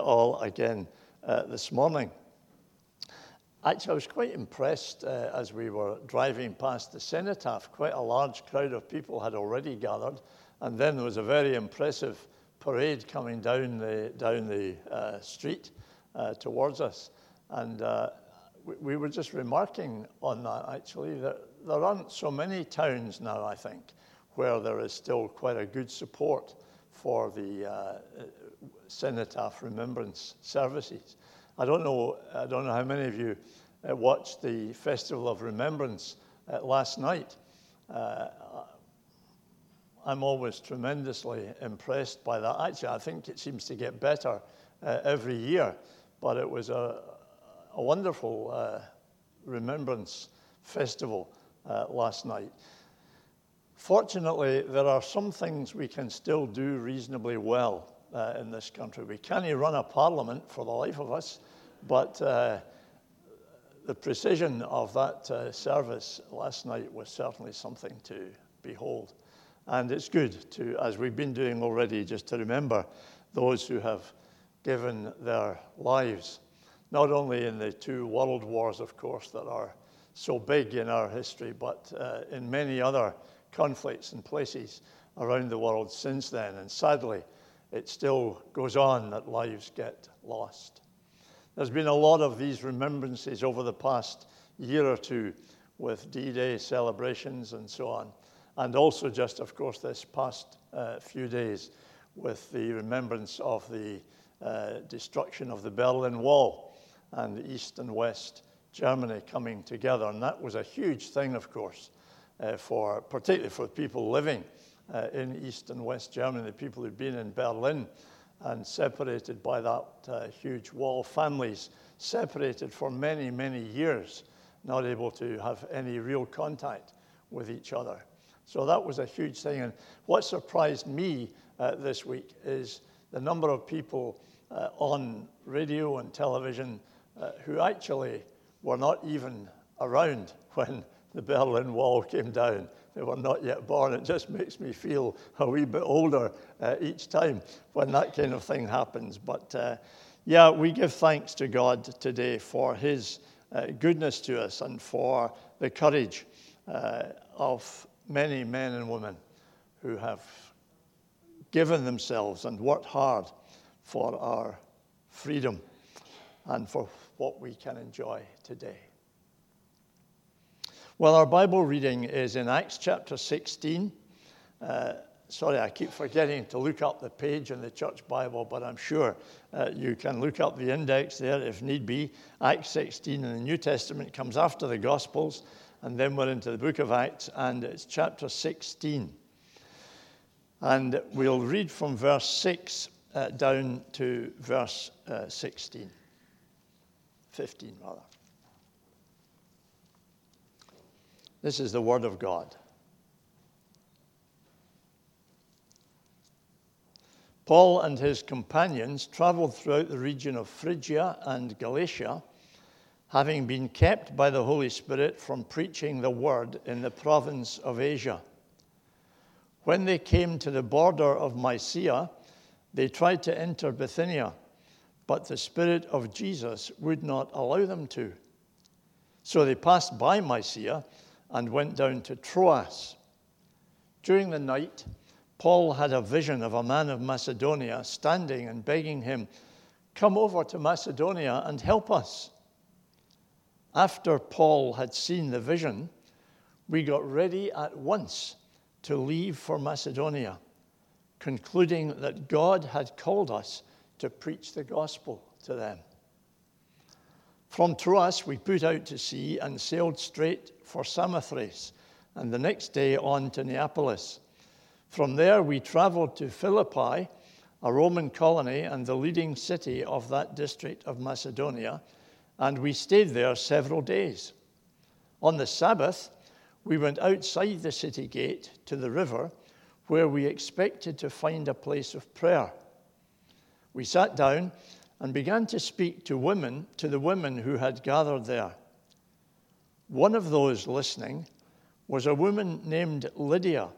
all again uh, this morning. Actually, I was quite impressed uh, as we were driving past the cenotaph. Quite a large crowd of people had already gathered, and then there was a very impressive parade coming down the, down the uh, street uh, towards us. And uh, we, we, were just remarking on that, actually, that there aren't so many towns now, I think, where there is still quite a good support for the uh, cenotaph remembrance services. I don't know, I don't know how many of you uh, watched the Festival of Remembrance uh, last night. Uh, I'm always tremendously impressed by that. Actually, I think it seems to get better uh, every year, but it was a, a wonderful uh, remembrance festival uh, last night. Fortunately, there are some things we can still do reasonably well uh, in this country. We can't run a parliament for the life of us, but uh, the precision of that uh, service last night was certainly something to behold. And it's good to, as we've been doing already, just to remember those who have given their lives, not only in the two world wars, of course, that are so big in our history, but uh, in many other conflicts and places around the world since then. And sadly, it still goes on that lives get lost. There's been a lot of these remembrances over the past year or two with D Day celebrations and so on. And also, just of course, this past uh, few days with the remembrance of the uh, destruction of the Berlin Wall and the East and West Germany coming together. And that was a huge thing, of course, uh, for particularly for people living uh, in East and West Germany, the people who'd been in Berlin and separated by that uh, huge wall, families separated for many, many years, not able to have any real contact with each other. So that was a huge thing. And what surprised me uh, this week is the number of people uh, on radio and television uh, who actually were not even around when the Berlin Wall came down. They were not yet born. It just makes me feel a wee bit older uh, each time when that kind of thing happens. But uh, yeah, we give thanks to God today for His uh, goodness to us and for the courage uh, of many men and women who have given themselves and worked hard for our freedom and for what we can enjoy today. Well, our Bible reading is in Acts chapter 16. Uh, sorry, I keep forgetting to look up the page in the church Bible, but I'm sure uh, you can look up the index there if need be. Acts 16 in the New Testament comes after the Gospels, and then we're into the book of Acts, and it's chapter 16. And we'll read from verse 6 uh, down to verse uh, 16, 15 rather. This is the Word of God. Paul and his companions traveled throughout the region of Phrygia and Galatia, having been kept by the Holy Spirit from preaching the word in the province of Asia. When they came to the border of Mysia, they tried to enter Bithynia, but the Spirit of Jesus would not allow them to. So they passed by Mysia and went down to Troas. During the night, Paul had a vision of a man of Macedonia standing and begging him, Come over to Macedonia and help us. After Paul had seen the vision, we got ready at once to leave for Macedonia, concluding that God had called us to preach the gospel to them. From Troas, we put out to sea and sailed straight for Samothrace, and the next day on to Neapolis. From there, we traveled to Philippi, a Roman colony and the leading city of that district of Macedonia, and we stayed there several days. On the Sabbath, we went outside the city gate to the river, where we expected to find a place of prayer. We sat down and began to speak to women, to the women who had gathered there. One of those listening was a woman named Lydia,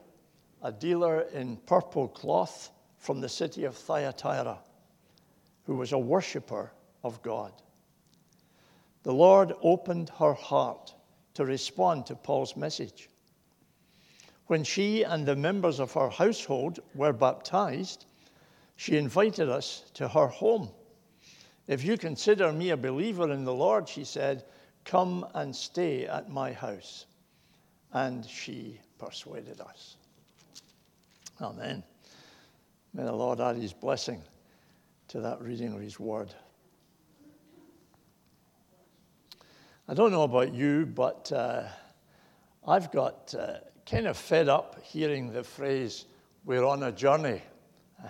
a dealer in purple cloth from the city of Thyatira. who was a worshiper of God. The Lord opened her heart to respond to Paul's message. When she and the members of her household were baptized, she invited us to her home. If you consider me a believer in the Lord, she said, come and stay at my house. And she persuaded us. Amen. May the Lord add his blessing to that reading of his word. I don't know about you, but uh, I've got uh, kind of fed up hearing the phrase, we're on a journey.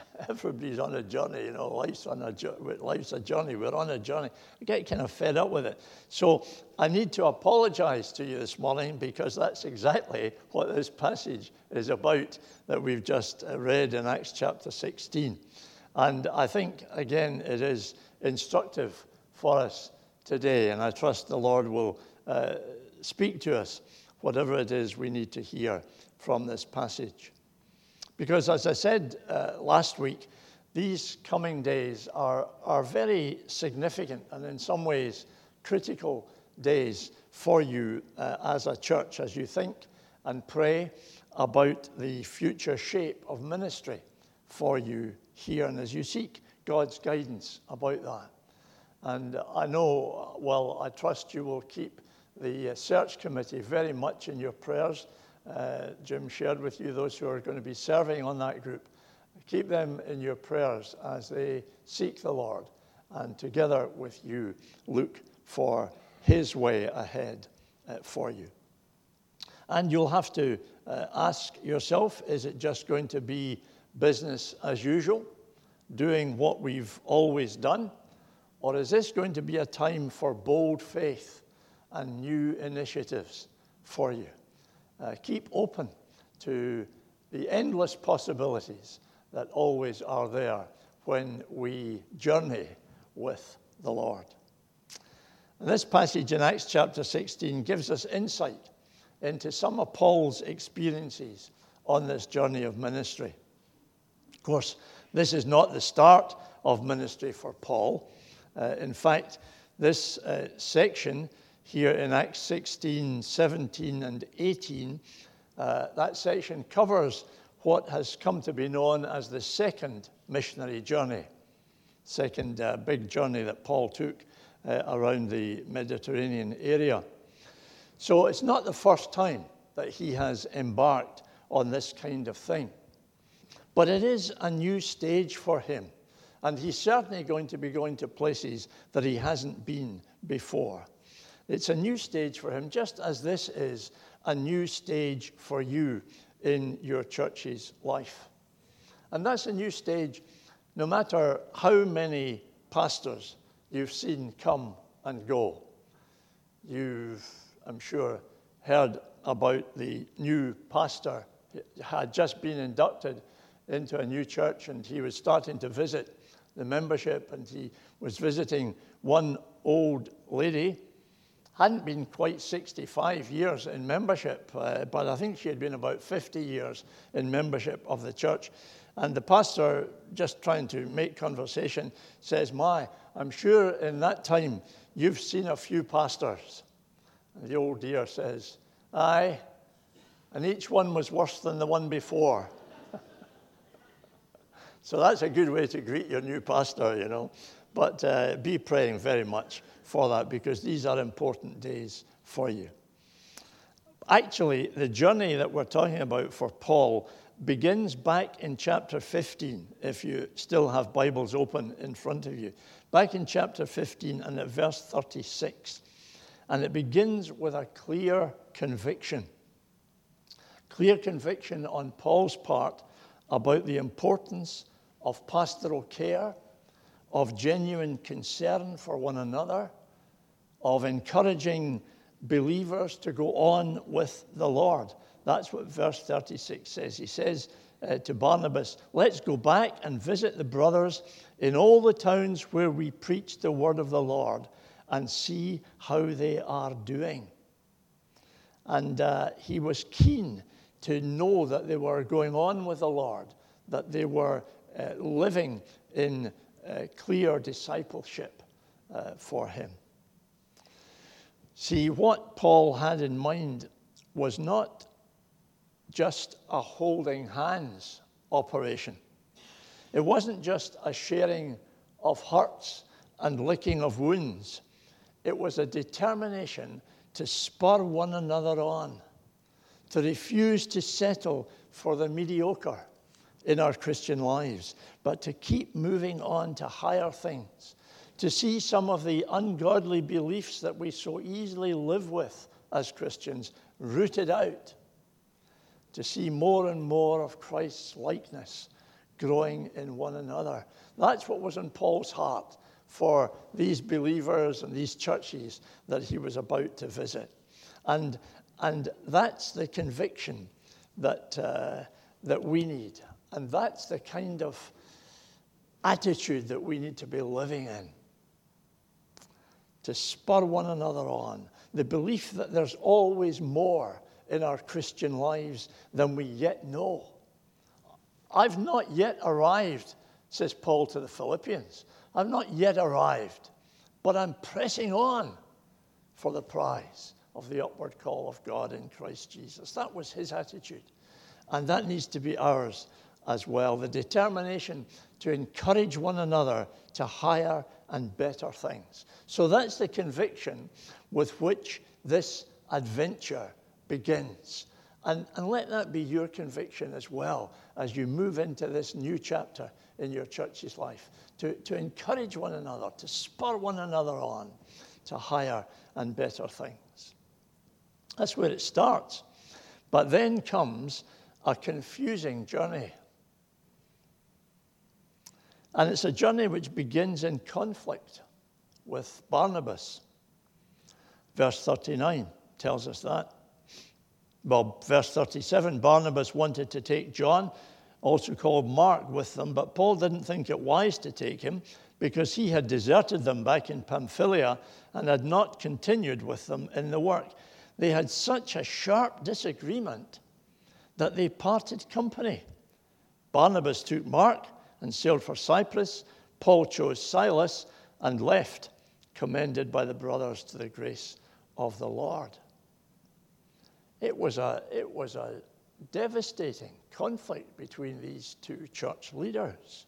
Everybody's on a journey, you know, life's, on a, life's a journey, we're on a journey. I get kind of fed up with it. So I need to apologize to you this morning because that's exactly what this passage is about that we've just uh, read in Acts chapter 16. And I think, again, it is instructive for us today, and I trust the Lord will uh, speak to us whatever it is we need to hear from this passage. Because, as I said uh, last week, these coming days are, are very significant and, in some ways, critical days for you uh, as a church as you think and pray about the future shape of ministry for you here and as you seek God's guidance about that. And I know, well, I trust you will keep the uh, search committee very much in your prayers. Uh, Jim shared with you those who are going to be serving on that group. Keep them in your prayers as they seek the Lord and together with you look for His way ahead uh, for you. And you'll have to uh, ask yourself is it just going to be business as usual, doing what we've always done? Or is this going to be a time for bold faith and new initiatives for you? Uh, keep open to the endless possibilities that always are there when we journey with the Lord. And this passage in Acts chapter 16 gives us insight into some of Paul's experiences on this journey of ministry. Of course, this is not the start of ministry for Paul. Uh, in fact, this uh, section here in Acts 16, 17, and 18, uh, that section covers what has come to be known as the second missionary journey, second uh, big journey that Paul took uh, around the Mediterranean area. So it's not the first time that he has embarked on this kind of thing, but it is a new stage for him. And he's certainly going to be going to places that he hasn't been before. It's a new stage for him, just as this is a new stage for you in your church's life. And that's a new stage no matter how many pastors you've seen come and go. You've, I'm sure, heard about the new pastor had just been inducted into a new church and he was starting to visit the membership, and he was visiting one old lady. Hadn't been quite 65 years in membership, uh, but I think she had been about 50 years in membership of the church. And the pastor, just trying to make conversation, says, My, I'm sure in that time you've seen a few pastors. And the old dear says, Aye, and each one was worse than the one before. So that's a good way to greet your new pastor, you know. But uh, be praying very much for that because these are important days for you. Actually, the journey that we're talking about for Paul begins back in chapter 15, if you still have Bibles open in front of you. Back in chapter 15 and at verse 36. And it begins with a clear conviction. Clear conviction on Paul's part about the importance of pastoral care, of genuine concern for one another, of encouraging believers to go on with the Lord. That's what verse 36 says. He says uh, to Barnabas, Let's go back and visit the brothers in all the towns where we preach the word of the Lord and see how they are doing. And uh, he was keen to know that they were going on with the Lord, that they were uh, living in uh, clear discipleship uh, for him. See, what Paul had in mind was not just a holding hands operation. It wasn't just a sharing of hearts and licking of wounds. It was a determination to spur one another on, to refuse to settle for the mediocre in our Christian lives, but to keep moving on to higher things, to see some of the ungodly beliefs that we so easily live with as Christians rooted out to see more and more of Christ's likeness growing in one another. That's what was in Paul's heart for these believers and these churches that he was about to visit. And, and that's the conviction that, uh, that we need. And that's the kind of attitude that we need to be living in. To spur one another on. The belief that there's always more in our Christian lives than we yet know. I've not yet arrived, says Paul to the Philippians. I've not yet arrived, but I'm pressing on for the prize of the upward call of God in Christ Jesus. That was his attitude. And that needs to be ours as well. The determination to encourage one another to higher and better things. So that's the conviction with which this adventure begins. And, and let that be your conviction as well as you move into this new chapter in your church's life to, to encourage one another, to spur one another on to higher and better things. That's where it starts. But then comes a confusing journey. And it's a journey which begins in conflict with Barnabas. Verse 39 tells us that. Well, verse 37 Barnabas wanted to take John, also called Mark, with them, but Paul didn't think it wise to take him because he had deserted them back in Pamphylia and had not continued with them in the work. They had such a sharp disagreement that they parted company. Barnabas took Mark and sailed for Cyprus. Paul chose Silas and left, commended by the brothers to the grace of the Lord. It was a, it was a devastating conflict between these two church leaders.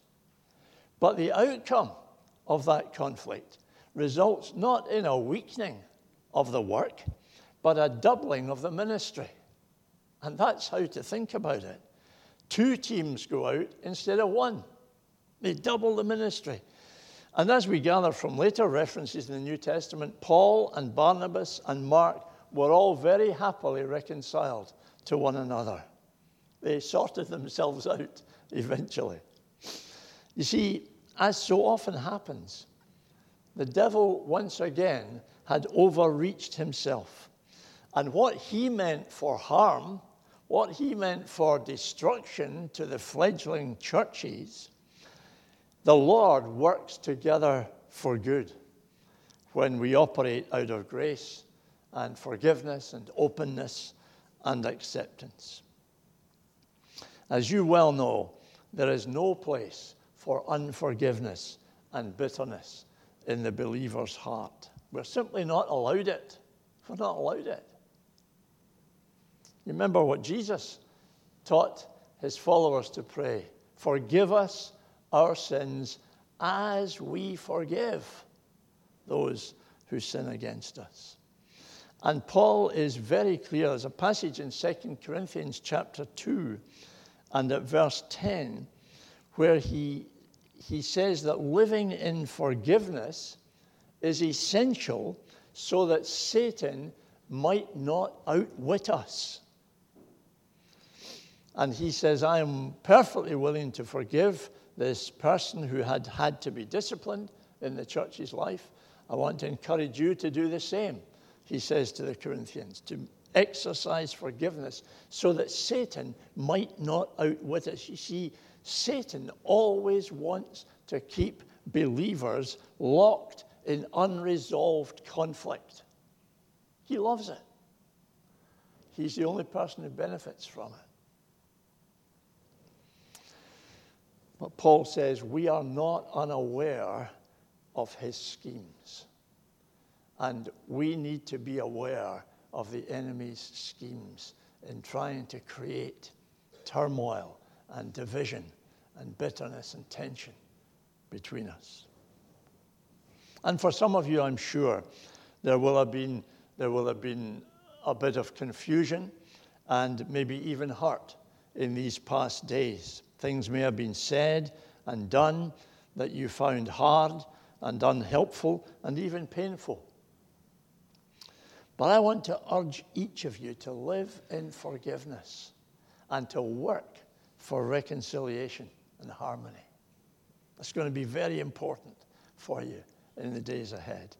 But the outcome of that conflict results not in a weakening of the work, but a doubling of the ministry. And that's how to think about it. Two teams go out instead of one, they double the ministry. And as we gather from later references in the New Testament, Paul and Barnabas and Mark were all very happily reconciled to one another. They sorted themselves out eventually. You see, as so often happens, the devil once again had overreached himself. And what he meant for harm, what he meant for destruction to the fledgling churches, the Lord works together for good when we operate out of grace and forgiveness and openness and acceptance. As you well know, there is no place for unforgiveness and bitterness in the believer's heart. We're simply not allowed it. We're not allowed it. You remember what Jesus taught his followers to pray Forgive us our sins as we forgive those who sin against us. And Paul is very clear. There's a passage in 2 Corinthians chapter 2 and at verse 10 where he, he says that living in forgiveness is essential so that Satan might not outwit us. And he says, I am perfectly willing to forgive this person who had had to be disciplined in the church's life. I want to encourage you to do the same he says to the Corinthians, to exercise forgiveness so that Satan might not outwit us. You see, Satan always wants to keep believers locked in unresolved conflict. He loves it. He's the only person who benefits from it. But Paul says we are not unaware of his schemes. And we need to be aware of the enemy's schemes in trying to create turmoil and division and bitterness and tension between us. And for some of you, I'm sure, there will have been, there will have been a bit of confusion and maybe even hurt in these past days. Things may have been said and done that you found hard and unhelpful and even painful. But I want to urge each of you to live in forgiveness and to work for reconciliation and harmony. That's going to be very important for you in the days ahead.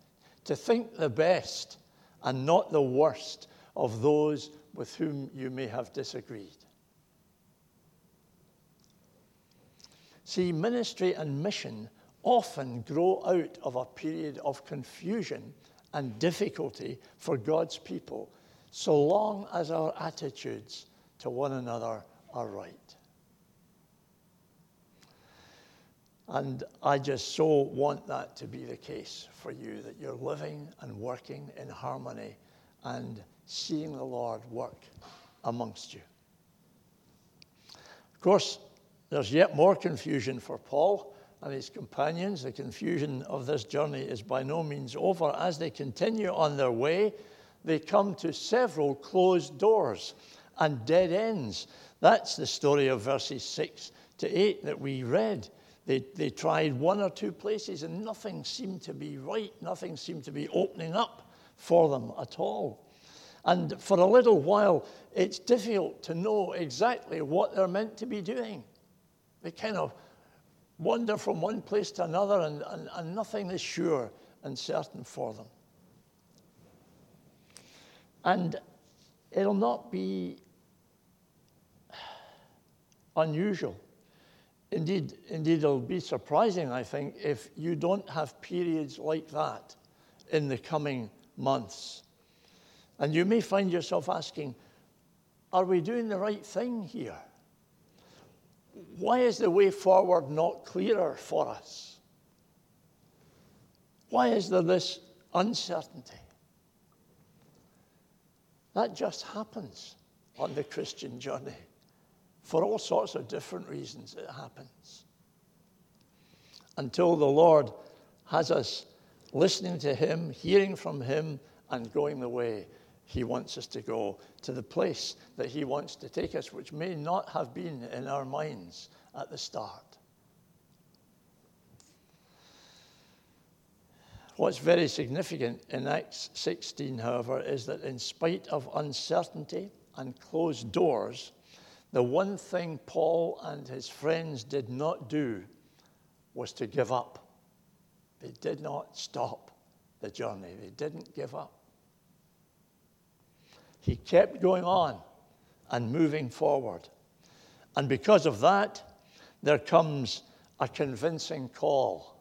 To think the best and not the worst of those with whom you may have disagreed. See, ministry and mission often grow out of a period of confusion and difficulty for God's people, so long as our attitudes to one another are right. And I just so want that to be the case for you, that you're living and working in harmony and seeing the Lord work amongst you. Of course, there's yet more confusion for Paul and his companions. The confusion of this journey is by no means over. As they continue on their way, they come to several closed doors and dead ends. That's the story of verses 6 to 8 that we read. They, they tried one or two places and nothing seemed to be right, nothing seemed to be opening up for them at all. And for a little while, it's difficult to know exactly what they're meant to be doing. They kind of wander from one place to another, and, and, and nothing is sure and certain for them. And it'll not be unusual. Indeed, indeed, it'll be surprising, I think, if you don't have periods like that in the coming months. And you may find yourself asking, are we doing the right thing here? Why is the way forward not clearer for us? Why is there this uncertainty? That just happens on the Christian journey. For all sorts of different reasons, it happens. Until the Lord has us listening to Him, hearing from Him, and going the way he wants us to go to the place that He wants to take us, which may not have been in our minds at the start. What's very significant in Acts 16, however, is that in spite of uncertainty and closed doors, the one thing Paul and his friends did not do was to give up. They did not stop the journey, they didn't give up. He kept going on and moving forward. And because of that, there comes a convincing call.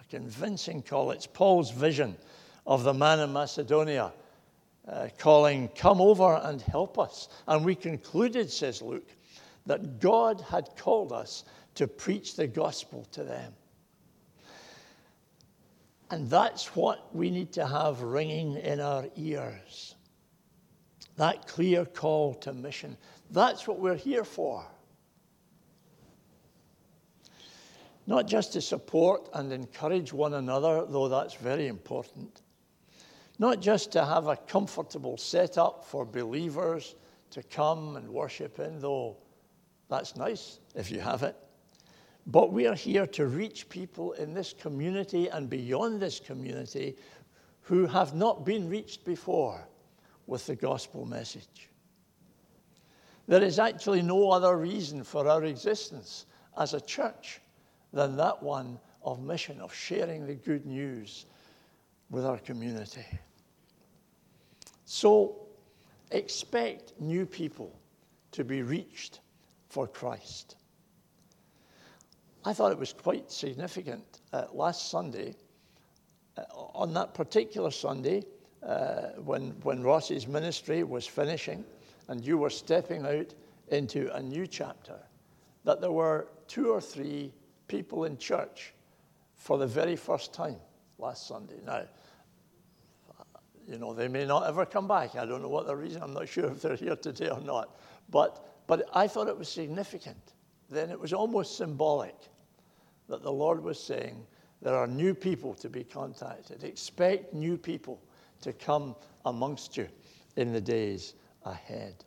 A convincing call. It's Paul's vision of the man in Macedonia uh, calling, Come over and help us. And we concluded, says Luke, that God had called us to preach the gospel to them. And that's what we need to have ringing in our ears that clear call to mission. That's what we're here for. Not just to support and encourage one another, though that's very important. Not just to have a comfortable setup for believers to come and worship in, though that's nice if you have it. But we are here to reach people in this community and beyond this community who have not been reached before with the gospel message. There is actually no other reason for our existence as a church than that one of mission, of sharing the good news with our community. So expect new people to be reached for Christ. I thought it was quite significant uh, last Sunday. Uh, on that particular Sunday, uh, when, when Ross's ministry was finishing and you were stepping out into a new chapter, that there were two or three people in church for the very first time last Sunday. Now, you know, they may not ever come back. I don't know what the reason. I'm not sure if they're here today or not. But, but I thought it was significant. Then it was almost symbolic that the Lord was saying, there are new people to be contacted. Expect new people to come amongst you in the days ahead.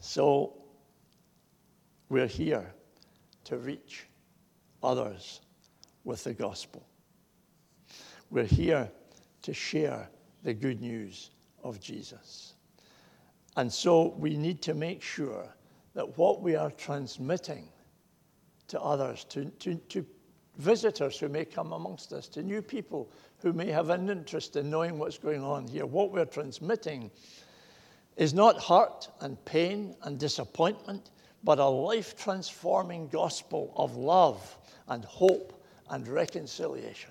So, we're here to reach others with the gospel. We're here to share the good news of Jesus. And so we need to make sure that what we are transmitting to others, to, to, to visitors who may come amongst us, to new people who may have an interest in knowing what's going on here, what we're transmitting is not hurt and pain and disappointment, but a life transforming gospel of love and hope and reconciliation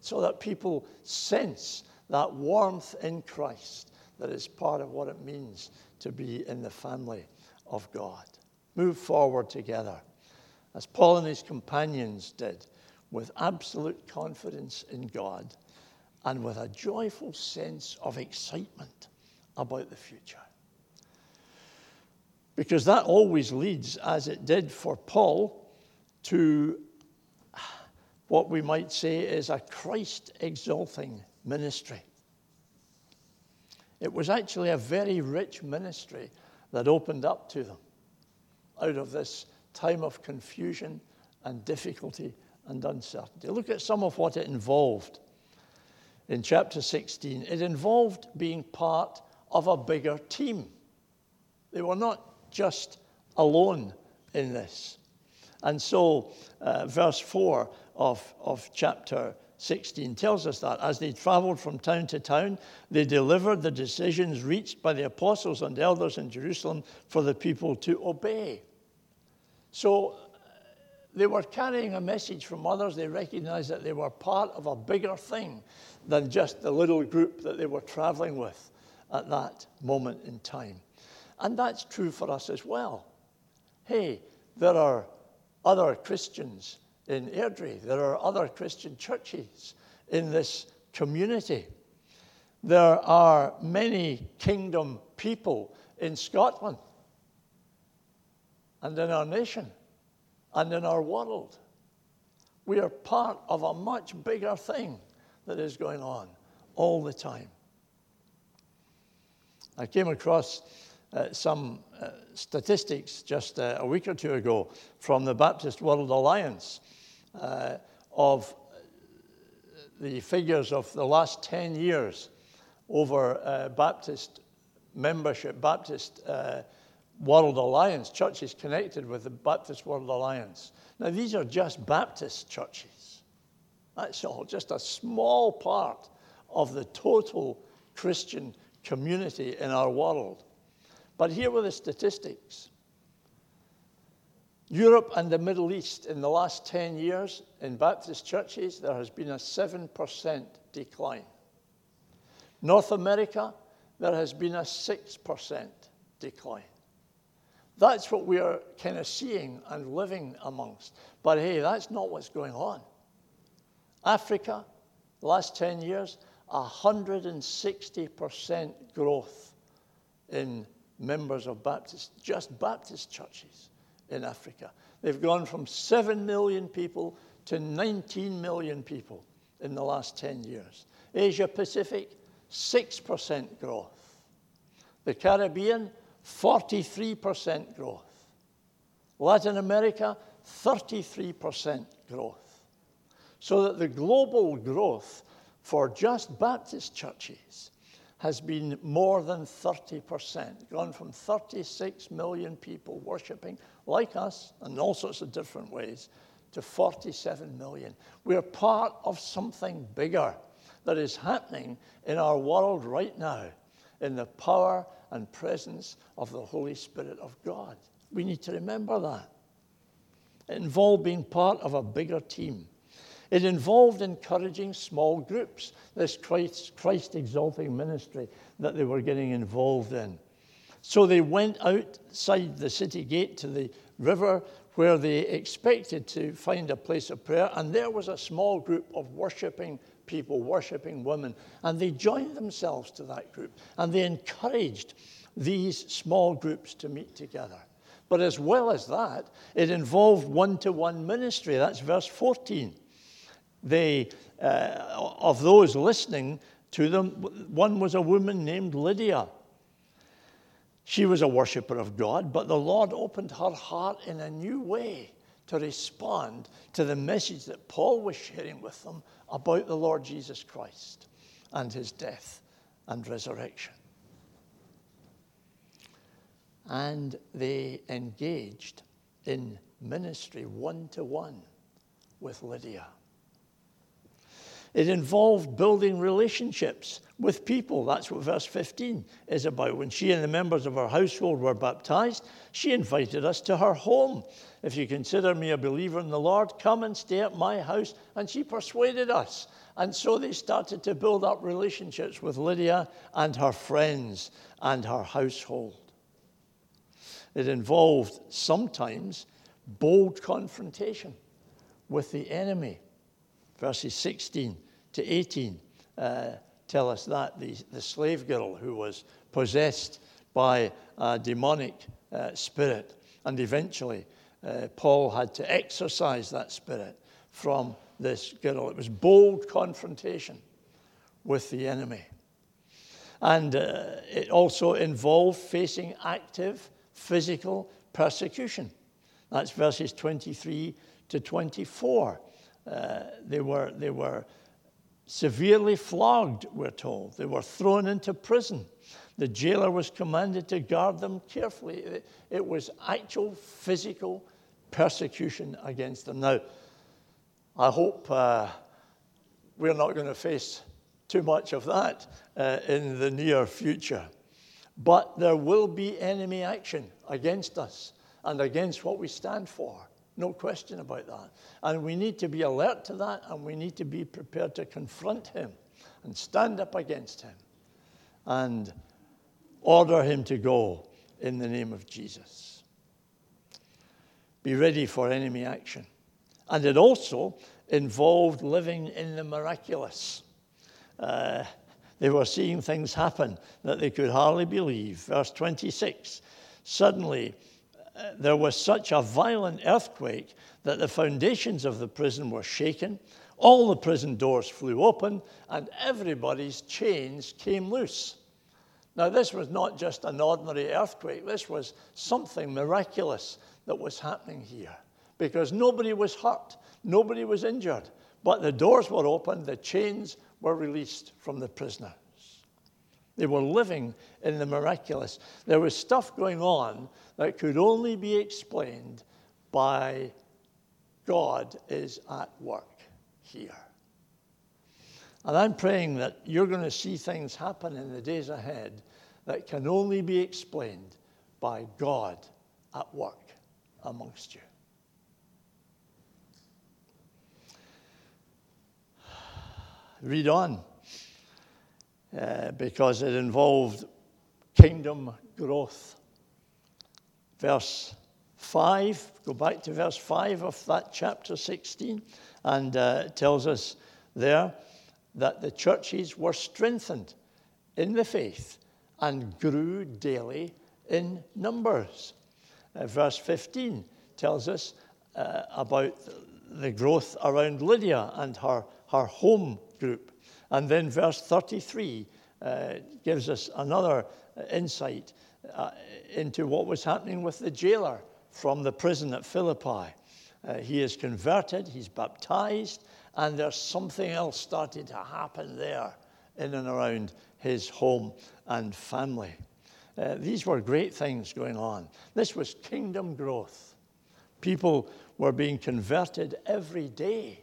so that people sense that warmth in Christ that is part of what it means to be in the family of God. Move forward together, as Paul and his companions did, with absolute confidence in God and with a joyful sense of excitement about the future. Because that always leads, as it did for Paul, to what we might say is a Christ exalting ministry. It was actually a very rich ministry that opened up to them out of this time of confusion and difficulty and uncertainty. Look at some of what it involved. In chapter 16, it involved being part of a bigger team. They were not just alone in this. And so, uh, verse 4 of, of chapter 16 tells us that. As they traveled from town to town, they delivered the decisions reached by the apostles and elders in Jerusalem for the people to obey. So uh, they were carrying a message from others. They recognized that they were part of a bigger thing than just the little group that they were traveling with at that moment in time. And that's true for us as well. Hey, there are other Christians in Airdrie. There are other Christian churches in this community. There are many kingdom people in Scotland and in our nation and in our world. We are part of a much bigger thing that is going on all the time. I came across uh, some uh, statistics just uh, a week or two ago from the Baptist World Alliance uh, of the figures of the last 10 years over uh, Baptist membership, Baptist uh, World Alliance, churches connected with the Baptist World Alliance. Now, these are just Baptist churches. That's all, just a small part of the total Christian community in our world. But here were the statistics Europe and the Middle East, in the last 10 years, in Baptist churches, there has been a 7% decline. North America, there has been a 6% decline. That's what we are kind of seeing and living amongst. But hey, that's not what's going on. Africa, the last 10 years, 160% growth in members of Baptist, just Baptist churches in Africa. They've gone from 7 million people to 19 million people in the last 10 years. Asia Pacific, 6% growth. The Caribbean, 43% growth. Latin America, 33% growth. So that the global growth for just Baptist churches has been more than 30%, gone from 36 million people worshiping like us in all sorts of different ways to 47 million. We're part of something bigger that is happening in our world right now in the power and presence of the Holy Spirit of God. We need to remember that. It involved being part of a bigger team. It involved encouraging small groups, this Christ, exalting ministry that they were getting involved in. So they went outside the city gate to the river where they expected to find a place of prayer, and there was a small group of worshipping people, worshipping women, and they joined themselves to that group and they encouraged these small groups to meet together. But as well as that, it involved one to one ministry. That's verse 14. They, uh, of those listening to them, one was a woman named Lydia. She was a worshiper of God, but the Lord opened her heart in a new way to respond to the message that Paul was sharing with them about the Lord Jesus Christ and his death and resurrection. And they engaged in ministry one to one with Lydia. It involved building relationships with people. That's what verse 15 is about. When she and the members of her household were baptized, she invited us to her home. If you consider me a believer in the Lord, come and stay at my house. And she persuaded us. And so they started to build up relationships with Lydia and her friends and her household. It involved sometimes bold confrontation with the enemy verses 16 to 18 uh, tell us that. The, the slave girl who was possessed by a demonic uh, spirit, and eventually uh, Paul had to exorcise that spirit from this girl. It was bold confrontation with the enemy. And uh, it also involved facing active physical persecution. That's verses 23 to 24. Uh, they, were, they were severely flogged, we're told. They were thrown into prison. The jailer was commanded to guard them carefully. It, was actual physical persecution against them. Now, I hope uh, we're not going to face too much of that uh, in the near future. But there will be enemy action against us and against what we stand for. No question about that. And we need to be alert to that and we need to be prepared to confront him and stand up against him and order him to go in the name of Jesus. Be ready for enemy action. And it also involved living in the miraculous. Uh, they were seeing things happen that they could hardly believe. Verse 26 Suddenly, there was such a violent earthquake that the foundations of the prison were shaken, all the prison doors flew open, and everybody's chains came loose. Now, this was not just an ordinary earthquake, this was something miraculous that was happening here because nobody was hurt, nobody was injured, but the doors were open, the chains were released from the prisoner. They were living in the miraculous. There was stuff going on that could only be explained by God is at work here. And I'm praying that you're going to see things happen in the days ahead that can only be explained by God at work amongst you. Read on uh, because it involved kingdom growth. Verse 5, go back to verse 5 of that chapter 16, and uh, tells us there that the churches were strengthened in the faith and grew daily in numbers. Uh, verse 15 tells us uh, about the growth around Lydia and her, her home group. And then verse 33 uh, gives us another insight uh, into what was happening with the jailer from the prison at Philippi. Uh, he is converted, he's baptized, and there's something else starting to happen there in and around his home and family. Uh, these were great things going on. This was kingdom growth. People were being converted every day.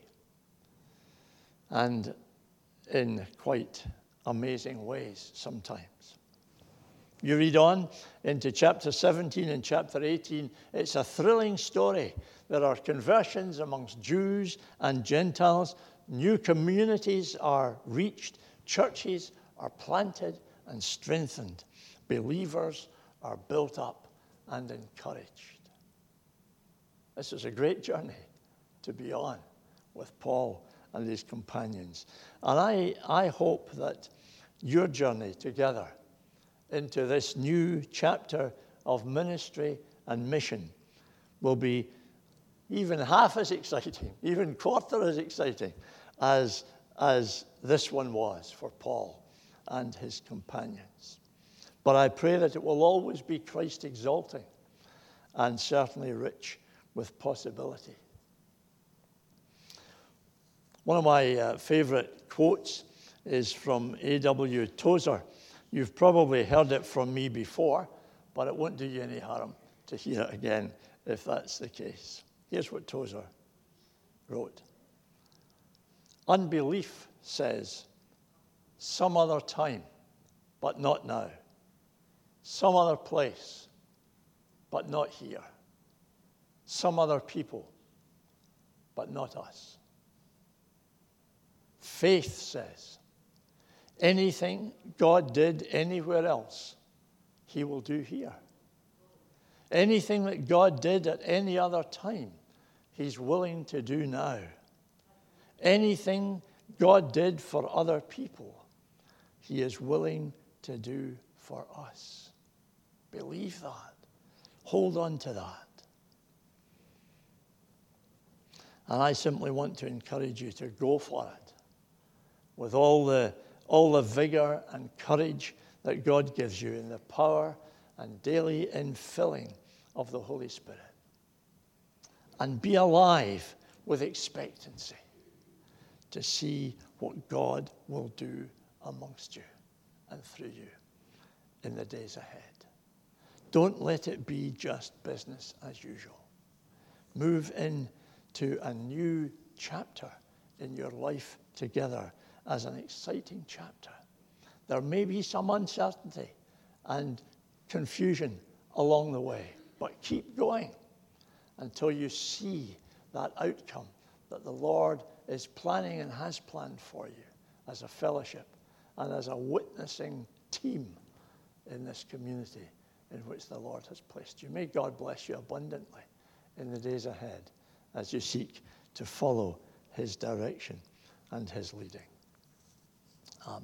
And in quite amazing ways sometimes. You read on into chapter 17 and chapter 18, it's a thrilling story. There are conversions amongst Jews and Gentiles, new communities are reached, churches are planted and strengthened, believers are built up and encouraged. This is a great journey to be on with Paul and his companions. And I, I hope that your journey together into this new chapter of ministry and mission will be even half as exciting, even quarter as exciting as, as this one was for Paul and his companions. But I pray that it will always be Christ exalting and certainly rich with possibility. One of my uh, favorite quotes is from A.W. Tozer. You've probably heard it from me before, but it won't do you any harm to hear it again if that's the case. Here's what Tozer wrote Unbelief says, some other time, but not now. Some other place, but not here. Some other people, but not us. Faith says, anything God did anywhere else, He will do here. Anything that God did at any other time, He's willing to do now. Anything God did for other people, He is willing to do for us. Believe that. Hold on to that. And I simply want to encourage you to go for it with all the, all the vigor and courage that God gives you in the power and daily infilling of the Holy Spirit. And be alive with expectancy to see what God will do amongst you and through you in the days ahead. Don't let it be just business as usual. Move into a new chapter in your life together as an exciting chapter. There may be some uncertainty and confusion along the way, but keep going until you see that outcome that the Lord is planning and has planned for you as a fellowship and as a witnessing team in this community in which the Lord has placed you. May God bless you abundantly in the days ahead as you seek to follow his direction and his leading.